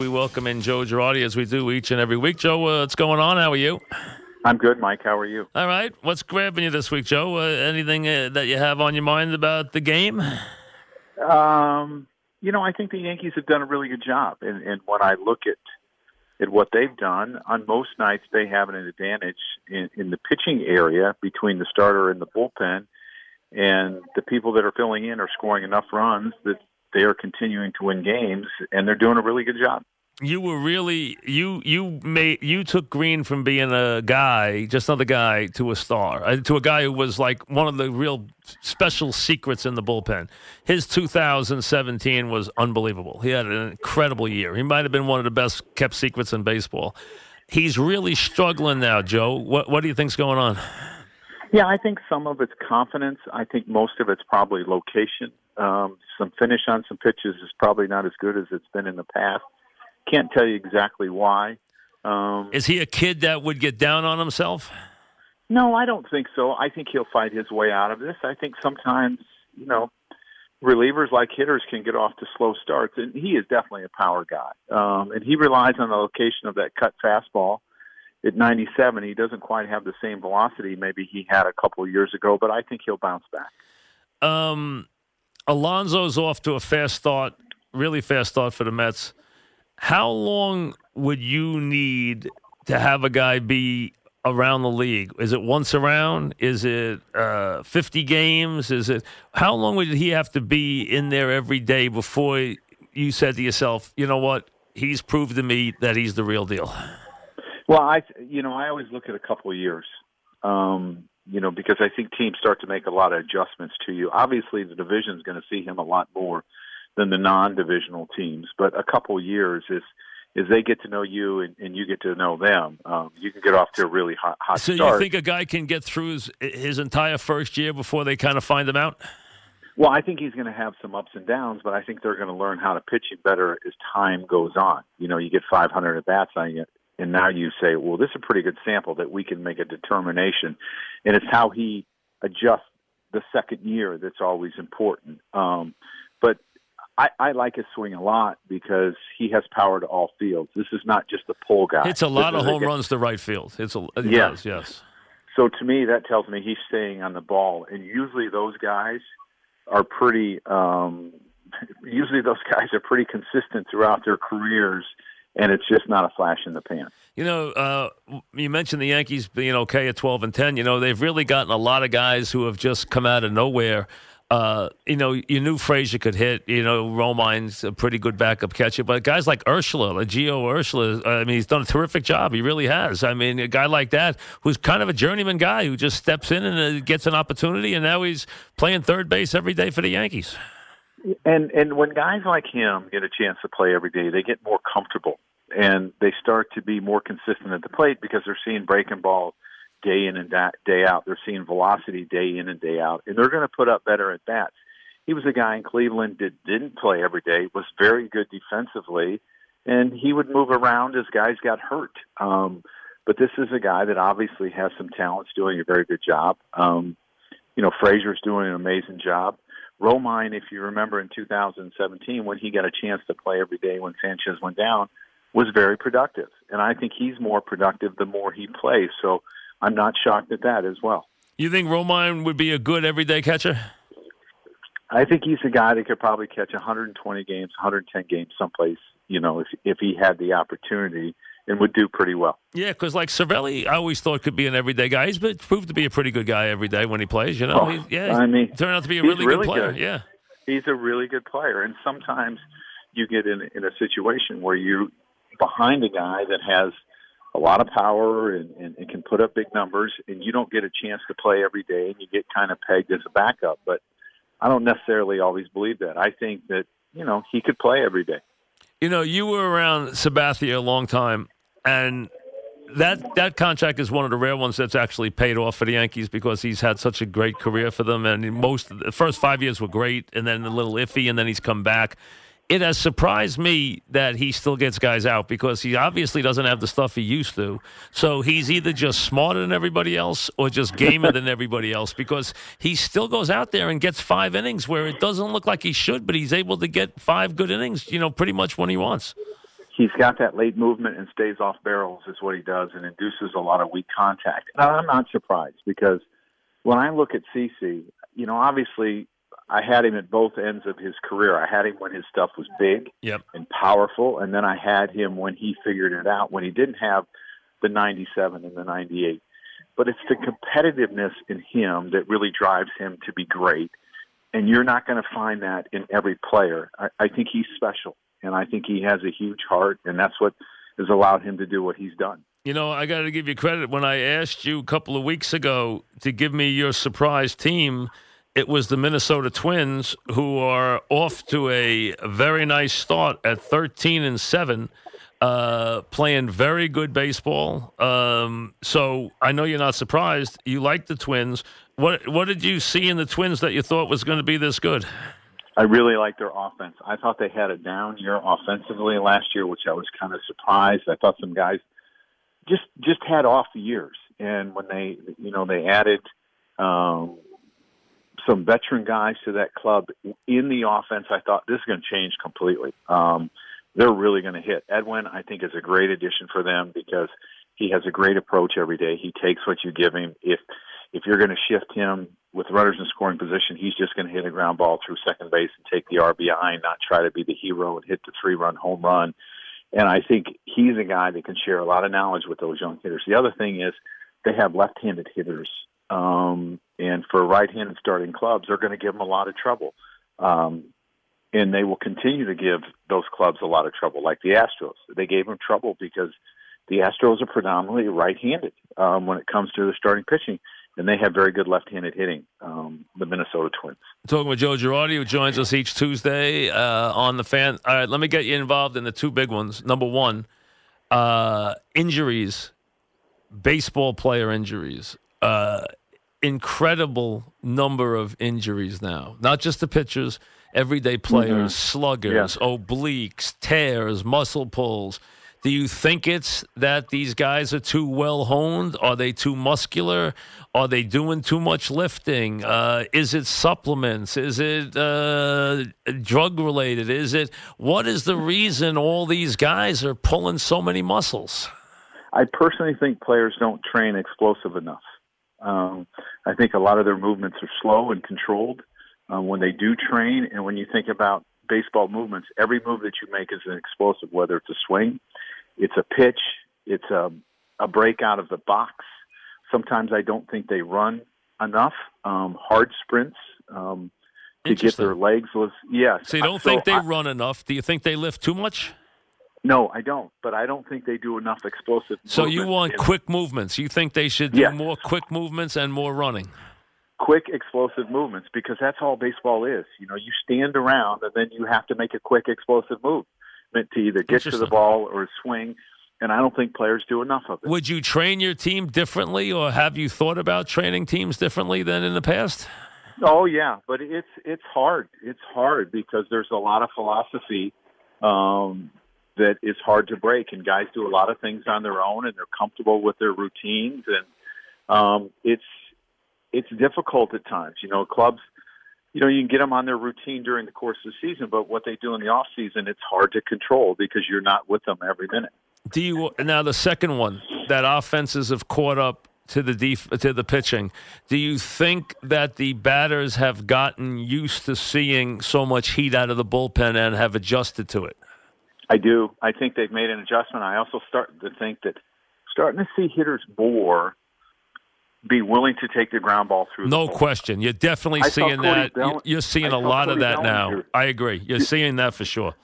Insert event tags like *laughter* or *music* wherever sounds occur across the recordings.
We welcome in Joe Girardi as we do each and every week. Joe, uh, what's going on? How are you? I'm good, Mike. How are you? All right. What's grabbing you this week, Joe? Uh, anything uh, that you have on your mind about the game? Um, you know, I think the Yankees have done a really good job, and, and when I look at at what they've done, on most nights they have an advantage in, in the pitching area between the starter and the bullpen, and the people that are filling in are scoring enough runs that they are continuing to win games, and they're doing a really good job. You were really you you made you took Green from being a guy, just another guy, to a star, uh, to a guy who was like one of the real special secrets in the bullpen. His 2017 was unbelievable. He had an incredible year. He might have been one of the best kept secrets in baseball. He's really struggling now, Joe. What what do you think's going on? Yeah, I think some of it's confidence. I think most of it's probably location. Um, some finish on some pitches is probably not as good as it's been in the past. Can't tell you exactly why. Um, is he a kid that would get down on himself? No, I don't think so. I think he'll fight his way out of this. I think sometimes, you know, relievers like hitters can get off to slow starts, and he is definitely a power guy. Um, and he relies on the location of that cut fastball. At 97, he doesn't quite have the same velocity maybe he had a couple of years ago, but I think he'll bounce back. Um, Alonso's off to a fast start, really fast start for the Mets. How long would you need to have a guy be around the league? Is it once around? Is it uh, 50 games? Is it how long would he have to be in there every day before you said to yourself, you know what, he's proved to me that he's the real deal? Well, I you know I always look at a couple of years, um, you know, because I think teams start to make a lot of adjustments to you. Obviously, the division is going to see him a lot more than the non-divisional teams. But a couple years is is they get to know you and, and you get to know them. Um, you can get off to a really hot, hot so start. you think a guy can get through his, his entire first year before they kind of find him out? Well, I think he's going to have some ups and downs, but I think they're going to learn how to pitch him better as time goes on. You know, you get 500 at bats on you, and now you say, well, this is a pretty good sample that we can make a determination. And it's how he adjusts the second year that's always important. Um, but I, I like his swing a lot because he has power to all fields. This is not just a pull guy. It's a lot of home runs to right field. It's a it yes. Does, yes. So to me, that tells me he's staying on the ball, and usually those guys are pretty. Um, *laughs* usually those guys are pretty consistent throughout their careers and it's just not a flash in the pan. You know, uh, you mentioned the Yankees being okay at 12 and 10. You know, they've really gotten a lot of guys who have just come out of nowhere uh, you know, you knew Frazier could hit. You know, Romine's a pretty good backup catcher, but guys like Urshela, like Gio Urshela, I mean, he's done a terrific job. He really has. I mean, a guy like that who's kind of a journeyman guy who just steps in and uh, gets an opportunity, and now he's playing third base every day for the Yankees. And and when guys like him get a chance to play every day, they get more comfortable and they start to be more consistent at the plate because they're seeing breaking ball day in and day out. They're seeing velocity day in and day out, and they're going to put up better at bats. He was a guy in Cleveland that didn't play every day, was very good defensively, and he would move around as guys got hurt. Um, but this is a guy that obviously has some talents, doing a very good job. Um, you know, Frazier's doing an amazing job. Romine, if you remember in 2017, when he got a chance to play every day when Sanchez went down, was very productive. And I think he's more productive the more he plays. So I'm not shocked at that as well. You think Romine would be a good everyday catcher? I think he's a guy that could probably catch 120 games, 110 games someplace. You know, if if he had the opportunity and would do pretty well. Yeah, because like Cervelli, I always thought could be an everyday guy. He's been, proved to be a pretty good guy every day when he plays. You know, oh, yeah, I mean, turned out to be a really, really good player. Good. Yeah, he's a really good player, and sometimes you get in in a situation where you behind a guy that has a lot of power and, and, and can put up big numbers, and you don't get a chance to play every day, and you get kind of pegged as a backup. But I don't necessarily always believe that. I think that you know he could play every day. You know, you were around Sabathia a long time, and that that contract is one of the rare ones that's actually paid off for the Yankees because he's had such a great career for them. And most the first five years were great, and then a little iffy, and then he's come back. It has surprised me that he still gets guys out because he obviously doesn't have the stuff he used to. So he's either just smarter than everybody else or just gamer *laughs* than everybody else because he still goes out there and gets five innings where it doesn't look like he should, but he's able to get five good innings, you know, pretty much when he wants he's got that late movement and stays off barrels is what he does and induces a lot of weak contact. And I'm not surprised because when I look at CC, you know, obviously I had him at both ends of his career. I had him when his stuff was big yep. and powerful, and then I had him when he figured it out when he didn't have the 97 and the 98. But it's the competitiveness in him that really drives him to be great. And you're not going to find that in every player. I, I think he's special and I think he has a huge heart, and that's what has allowed him to do what he's done. You know, I got to give you credit. When I asked you a couple of weeks ago to give me your surprise team, it was the Minnesota Twins, who are off to a very nice start at 13 and 7, uh, playing very good baseball. Um, so I know you're not surprised. You like the Twins. What, what did you see in the Twins that you thought was going to be this good? I really like their offense. I thought they had a down year offensively last year, which I was kind of surprised. I thought some guys just just had off years, and when they you know they added um, some veteran guys to that club in the offense, I thought this is going to change completely. Um, they're really going to hit. Edwin, I think, is a great addition for them because he has a great approach every day. He takes what you give him. If if you're going to shift him with runners in scoring position, he's just going to hit a ground ball through second base and take the RBI and not try to be the hero and hit the three run home run. And I think he's a guy that can share a lot of knowledge with those young hitters. The other thing is they have left handed hitters. Um, and for right handed starting clubs, they're going to give them a lot of trouble. Um, and they will continue to give those clubs a lot of trouble, like the Astros. They gave them trouble because the Astros are predominantly right handed um, when it comes to the starting pitching and they have very good left-handed hitting. Um, the Minnesota Twins. Talking with Joe Girardi, who joins us each Tuesday uh, on the fan. All right, let me get you involved in the two big ones. Number one, uh, injuries, baseball player injuries. Uh, incredible number of injuries now. Not just the pitchers, everyday players, mm-hmm. sluggers, yeah. obliques, tears, muscle pulls. Do you think it's that these guys are too well honed? Are they too muscular? Are they doing too much lifting? Uh, is it supplements? Is it uh, drug related? Is it what is the reason all these guys are pulling so many muscles? I personally think players don't train explosive enough. Um, I think a lot of their movements are slow and controlled um, when they do train. And when you think about baseball movements, every move that you make is an explosive, whether it's a swing, it's a pitch, it's a, a break out of the box. Sometimes I don't think they run enough um, hard sprints um, to get their legs. Was yes. So you don't so think they I, run enough? Do you think they lift too much? No, I don't. But I don't think they do enough explosive. So you want quick movements? You think they should do yes. more quick movements and more running? quick explosive movements because that's all baseball is. You know, you stand around and then you have to make a quick explosive move meant to either get to the ball or swing. And I don't think players do enough of it. Would you train your team differently, or have you thought about training teams differently than in the past? Oh yeah, but it's it's hard. It's hard because there's a lot of philosophy um, that is hard to break, and guys do a lot of things on their own, and they're comfortable with their routines, and um, it's it's difficult at times. You know, clubs, you know, you can get them on their routine during the course of the season, but what they do in the off season, it's hard to control because you're not with them every minute. Do you now the second one that offenses have caught up to the def, to the pitching? Do you think that the batters have gotten used to seeing so much heat out of the bullpen and have adjusted to it? I do. I think they've made an adjustment. I also start to think that starting to see hitters bore be willing to take the ground ball through. No question. You're definitely I seeing that. Bell- you're seeing I a lot Cody of that Bellinger. now. I agree. You're seeing that for sure.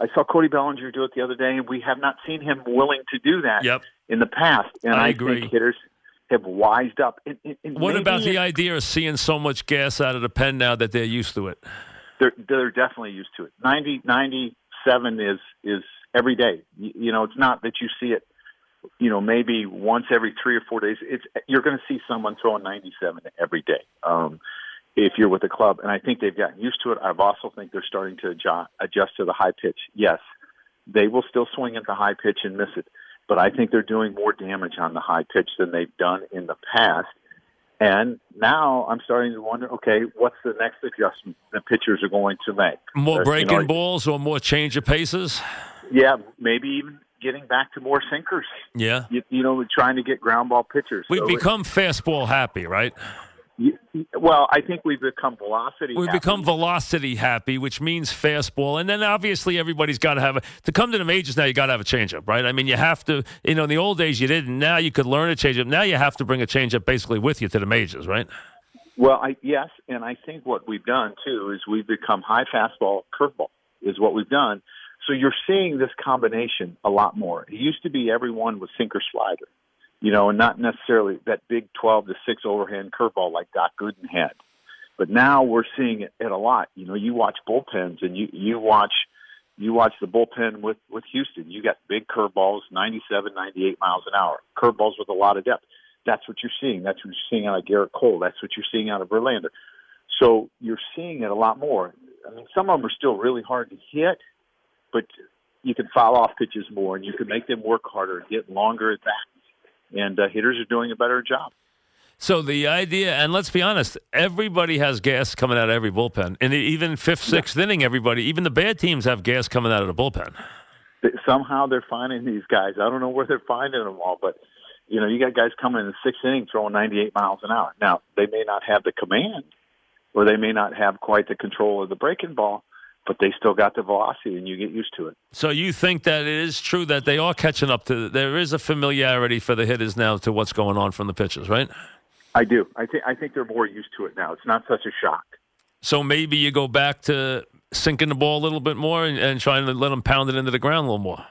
I saw Cody Bellinger do it the other day, and we have not seen him willing to do that yep. in the past. And I, I agree. think hitters have wised up. What about the idea of seeing so much gas out of the pen now that they're used to it? They're, they're definitely used to it. 90, 96% seven is is every day. You, you know, it's not that you see it. You know, maybe once every three or four days. It's you're going to see someone throwing 97 every day. Um, if you're with a club, and I think they've gotten used to it. I also think they're starting to adjust to the high pitch. Yes, they will still swing at the high pitch and miss it, but I think they're doing more damage on the high pitch than they've done in the past. And now I'm starting to wonder, okay, what's the next adjustment the pitchers are going to make? More breaking you know, balls or more change of paces? Yeah, maybe even getting back to more sinkers. Yeah. You, you know, trying to get ground ball pitchers. We've So become fastball happy, right? Well, I think we've become velocity. We've happy. become velocity happy, which means fastball. And then obviously everybody's got to have a, to come to the majors now, you got to have a changeup, right? I mean, you have to, you know, in the old days you didn't. Now you could learn a changeup. Now you have to bring a changeup basically with you to the majors, right? Well, I, yes, and I think what we've done too is we've become high fastball, curveball is what we've done. So you're seeing this combination a lot more. It used to be everyone was sinker slider, you know, and not necessarily that big 12 to 6 overhand curveball like Doc Gooden had. But now we're seeing it, a lot. You know, you watch bullpens and you you watch you watch the bullpen with with Houston. You got big curveballs, 97, 98 miles an hour. Curveballs with a lot of depth. That's what you're seeing. That's what you're seeing out of Gerrit Cole. That's what you're seeing out of Verlander. So you're seeing it a lot more. I mean, some of them are still really hard to hit, but you can foul off pitches more, and you can make them work harder, get longer at bats. And uh, hitters are doing a better job. So the idea, and let's be honest, everybody has gas coming out of every bullpen. And even fifth, sixth inning, everybody, even the bad teams have gas coming out of the bullpen. Somehow they're finding these guys. I don't know where they're finding them all, but you know, you got guys coming in the sixth inning throwing 98 miles an hour. Now they may not have the command, or they may not have quite the control of the breaking ball, but they still got the velocity, and you get used to it. So you think that it is true that they are catching up to, there is a familiarity for the hitters now to what's going on from the pitchers, right? I do. I think I think they're more used to it now. It's not such a shock. So maybe you go back to sinking the ball a little bit more and, and trying to let them pound it into the ground a little more.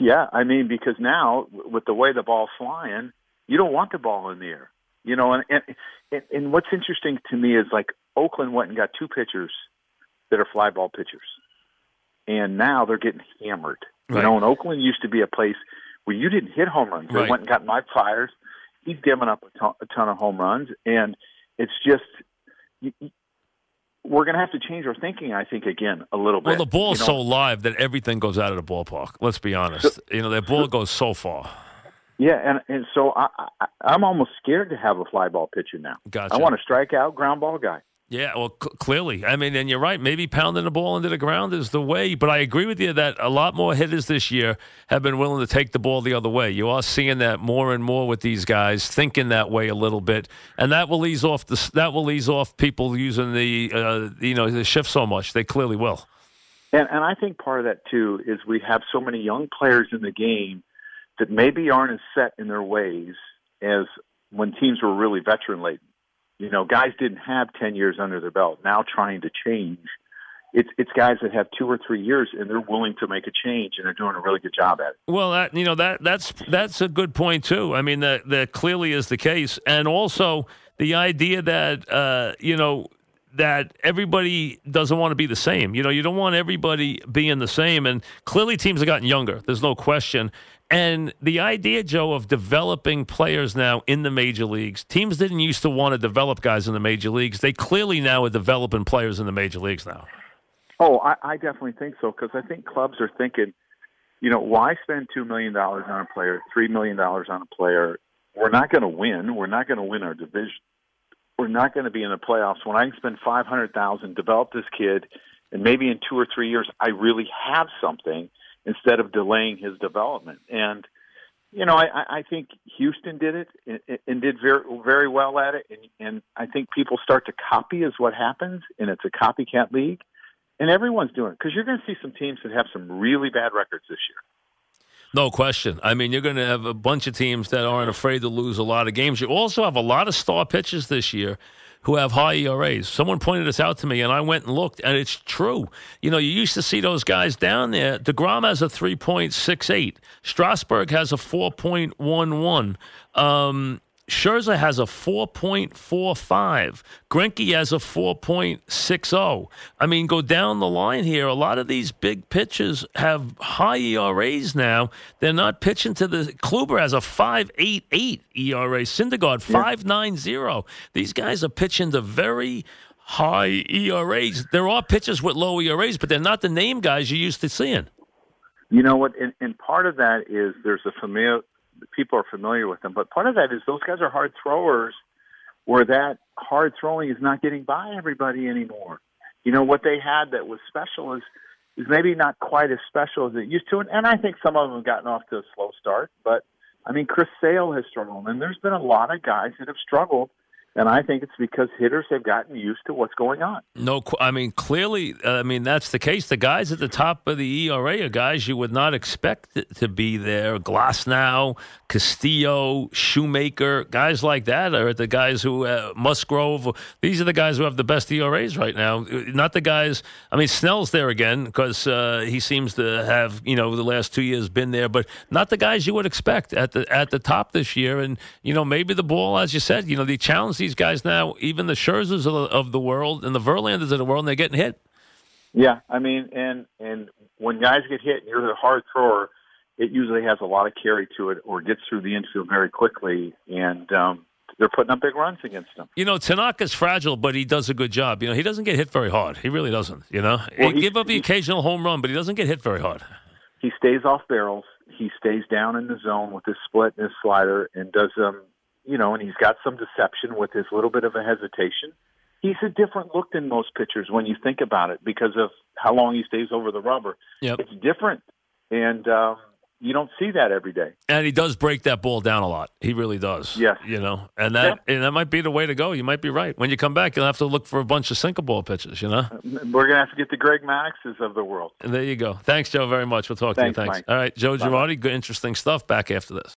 Yeah, I mean because now with the way the ball's flying, you don't want the ball in the air. You know, and and and what's interesting to me is like Oakland went and got two pitchers that are fly ball pitchers, and now they're getting hammered. Right. You know, and Oakland used to be a place where you didn't hit home runs. They went and got Mike Fiers. He's giving up a ton, a ton of home runs, and it's just. You, we're going to have to change our thinking, I think, again a little bit. Well, the ball's You know, so live that everything goes out of the ballpark. Let's be honest. you know, that ball goes so far. Yeah, and and so I, I I'm almost scared to have a fly ball pitcher now. Gotcha. I want a strikeout ground ball guy. Yeah, well, c- clearly. I mean, and you're right. Maybe pounding the ball into the ground is the way. But I agree with you that a lot more hitters this year have been willing to take the ball the other way. You are seeing that more and more with these guys thinking that way a little bit, and that will ease off the that will ease off people using the uh, you know the shift so much. They clearly will. And and I think part of that too is we have so many young players in the game that maybe aren't as set in their ways as when teams were really veteran laden. You know, guys didn't have ten years under their belt. Now trying to change. It's it's guys that have two or three years and they're willing to make a change and they're doing a really good job at it. Well, that you know that that's that's a good point too. I mean that that clearly is the case, and also the idea that uh, you know that everybody doesn't want to be the same. You know, you don't want everybody being the same, and clearly teams have gotten younger. There's no question. And the idea, Joe, of developing players now in the major leagues, teams didn't used to want to develop guys in the major leagues. They clearly now are developing players in the major leagues now. Oh, I, I definitely think so because I think clubs are thinking, you know, why spend two million dollars on a player, three million dollars on a player? We're not going to win. We're not going to win our division. We're not going to be in the playoffs. When I can spend five hundred thousand, develop this kid, and maybe in two or three years, I really have something instead of delaying his development. And you know, I, I I think Houston did it and, and did very very well at it, and, and I think people start to copy is what happens, and it's a copycat league and everyone's doing it because you're going to see some teams that have some really bad records this year. No question. I mean, you're going to have a bunch of teams that aren't afraid to lose a lot of games. You also have a lot of star pitchers this year who have high ERAs. Someone pointed this out to me, and I went and looked, and it's true. You know, you used to see those guys down there. DeGrom has a 3.68. Strasburg has a 4.11. Um, Scherzer has a 4.45. Greinke has a 4.60. I mean, go down the line here. A lot of these big pitchers have high ERAs now. They're not pitching to the. Kluber has a 5.88 ERA. Syndergaard 5.90. These guys are pitching to very high ERAs. There are pitchers with low ERAs, but they're not the name guys you're used to seeing. You know what? And, and part of that is there's a familiar people are familiar with them, but part of that is those guys are hard throwers, where that hard throwing is not getting by everybody anymore. You know what they had that was special is is maybe not quite as special as it used to, and, and I think some of them have gotten off to a slow start. But I mean, Chris Sale has struggled, and there's been a lot of guys that have struggled and I think it's because hitters have gotten used to what's going on. No, I mean clearly, uh, I mean that's the case. The guys at the top of the ERA are guys you would not expect to be there. Glasnow, Castillo, Shoemaker, guys like that are the guys who uh, Musgrove. These are the guys who have the best ERAs right now. Not the guys. I mean Snell's there again because uh, he seems to have you know the last two years been there, but not the guys you would expect at the at the top this year. And you know maybe the ball, as you said, you know the challenge these guys now, even the Scherzers of the, of the world and the Verlanders of the world, and they're getting hit. Yeah, I mean, and and when guys get hit, and you're a hard thrower. It usually has a lot of carry to it, or gets through the infield very quickly, and um, they're putting up big runs against them. You know, Tanaka's fragile, but he does a good job. You know, he doesn't get hit very hard. He really doesn't. You know, well, he, give up the occasional home run, but he doesn't get hit very hard. He stays off barrels. He stays down in the zone with his split and his slider, and does um, you know, and he's got some deception with his little bit of a hesitation. He's a different look than most pitchers when you think about it because of how long he stays over the rubber. Yep. It's different, and um, you don't see that every day. And he does break that ball down a lot. He really does. Yes. You know, and that yeah. and that might be the way to go. You might be right. When you come back, you'll have to look for a bunch of sinker ball pitches. You know, uh, we're gonna have to get the Greg Maddoxes of the world. And there you go. Thanks, Joe, very much. We'll talk Thanks, to you. Thanks. Mike. All right, Joe Girardi. Good, interesting stuff. Back after this.